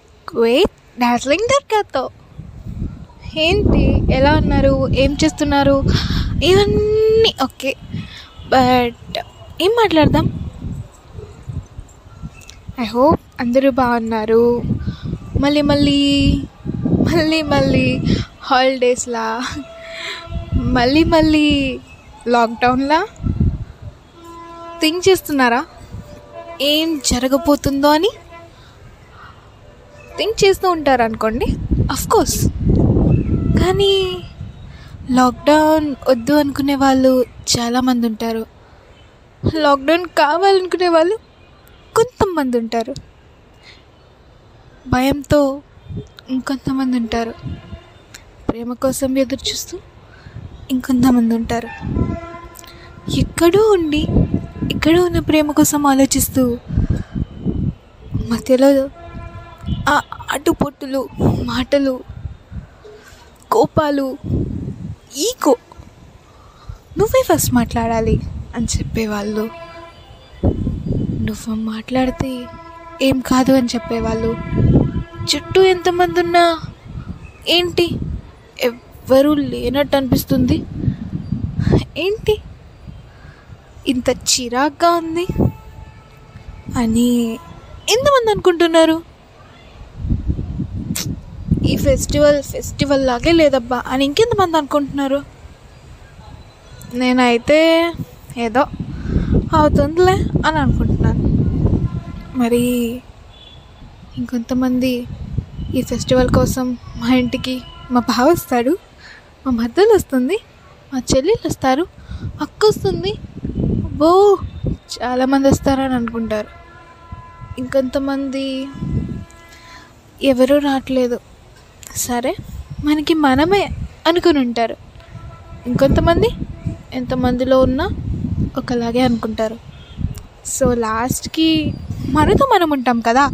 Talk with darling దర్గాతో ఏంటి? ఎలా ఉన్నారు? ఏం చేస్తున్నారు? ఇవన్నీ ఓకే. బట్ ఏం మాట్లాడదాం? ఐ హోప్ అందరూ బాగున్నారు. మళ్ళీ మళ్ళీ మళ్ళీ మళ్ళీ హాలిడేస్లా మళ్ళీ మళ్ళీ లాక్డౌన్లా థింక్ చేస్తున్నారా? ఏం జరగబోతుందో అని? థింక్ చేస్తూ ఉంటారు అనుకోండి. కోర్స్ కానీ లాక్డౌన్ వద్దు అనుకునే వాళ్ళు చాలామంది ఉంటారు. లాక్డౌన్ కావాలనుకునే వాళ్ళు కొంతమంది ఉంటారు. భయంతో ఇంకొంతమంది ఉంటారు. ప్రేమ కోసం ఎదురు చూస్తూ ఇంకొంతమంది ఉంటారు. ఎక్కడో ఉండి ఎక్కడో ఉన్న ప్రేమ కోసం ఆలోచిస్తూ మధ్యలో ఆ అటుపొట్టులు మాటలు కోపాలు ఈగో. నువ్వే ఫస్ట్ మాట్లాడాలి అని చెప్పేవాళ్ళు. నువ్వు మాట్లాడితే ఏం కాదు అని చెప్పేవాళ్ళు. చుట్టూ ఎంతమంది ఉన్నా ఏంటి? ఎవ్వరూ లేనట్టు అనిపిస్తుంది. ఏంటి? ఇంత చిరాగ్గా ఉంది. అని ఎంతమంది అనుకుంటున్నారు? ఈ ఫెస్టివల్ ఫెస్టివల్ లాగే లేదబ్బా అని ఇంకెంతమంది అనుకుంటున్నారు? నేనైతే ఏదో అవుతుందిలే అని అనుకుంటున్నాను. మరి ఇంకొంతమంది ఈ ఫెస్టివల్ కోసం మా ఇంటికి మా బావ వస్తాడు మా మద్దలు వస్తుంది మా చెల్లెలు వస్తారు అక్క వస్తుంది. అబ్బో చాలామంది వస్తారని అనుకుంటారు. ఇంకొంతమంది ఎవరూ రావట్లేదు. సరే మనకి మనమే అనుకుని ఉంటారు ఇంకొంతమంది ఎంతమందిలో ఉన్నా ఒకలాగే అనుకుంటారు. సో లాస్ట్కి మనతో మనం ఉంటాం కదా?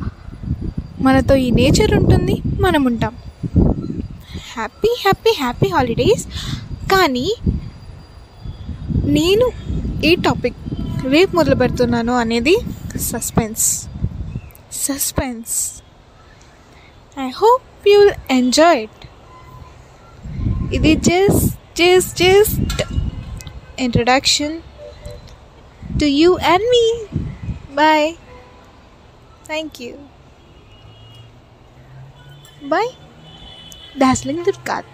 మనతో ఈ నేచర్ ఉంటుంది మనం ఉంటాం. Happy happy happy holidays. కానీ నేను ఈ టాపిక్ రేపు మొదలు పెడుతున్నాను అనేది suspense. Suspense. I hope you will enjoy it ఇది just just just introduction to you and me bye thank you bye darling దుర్గాత్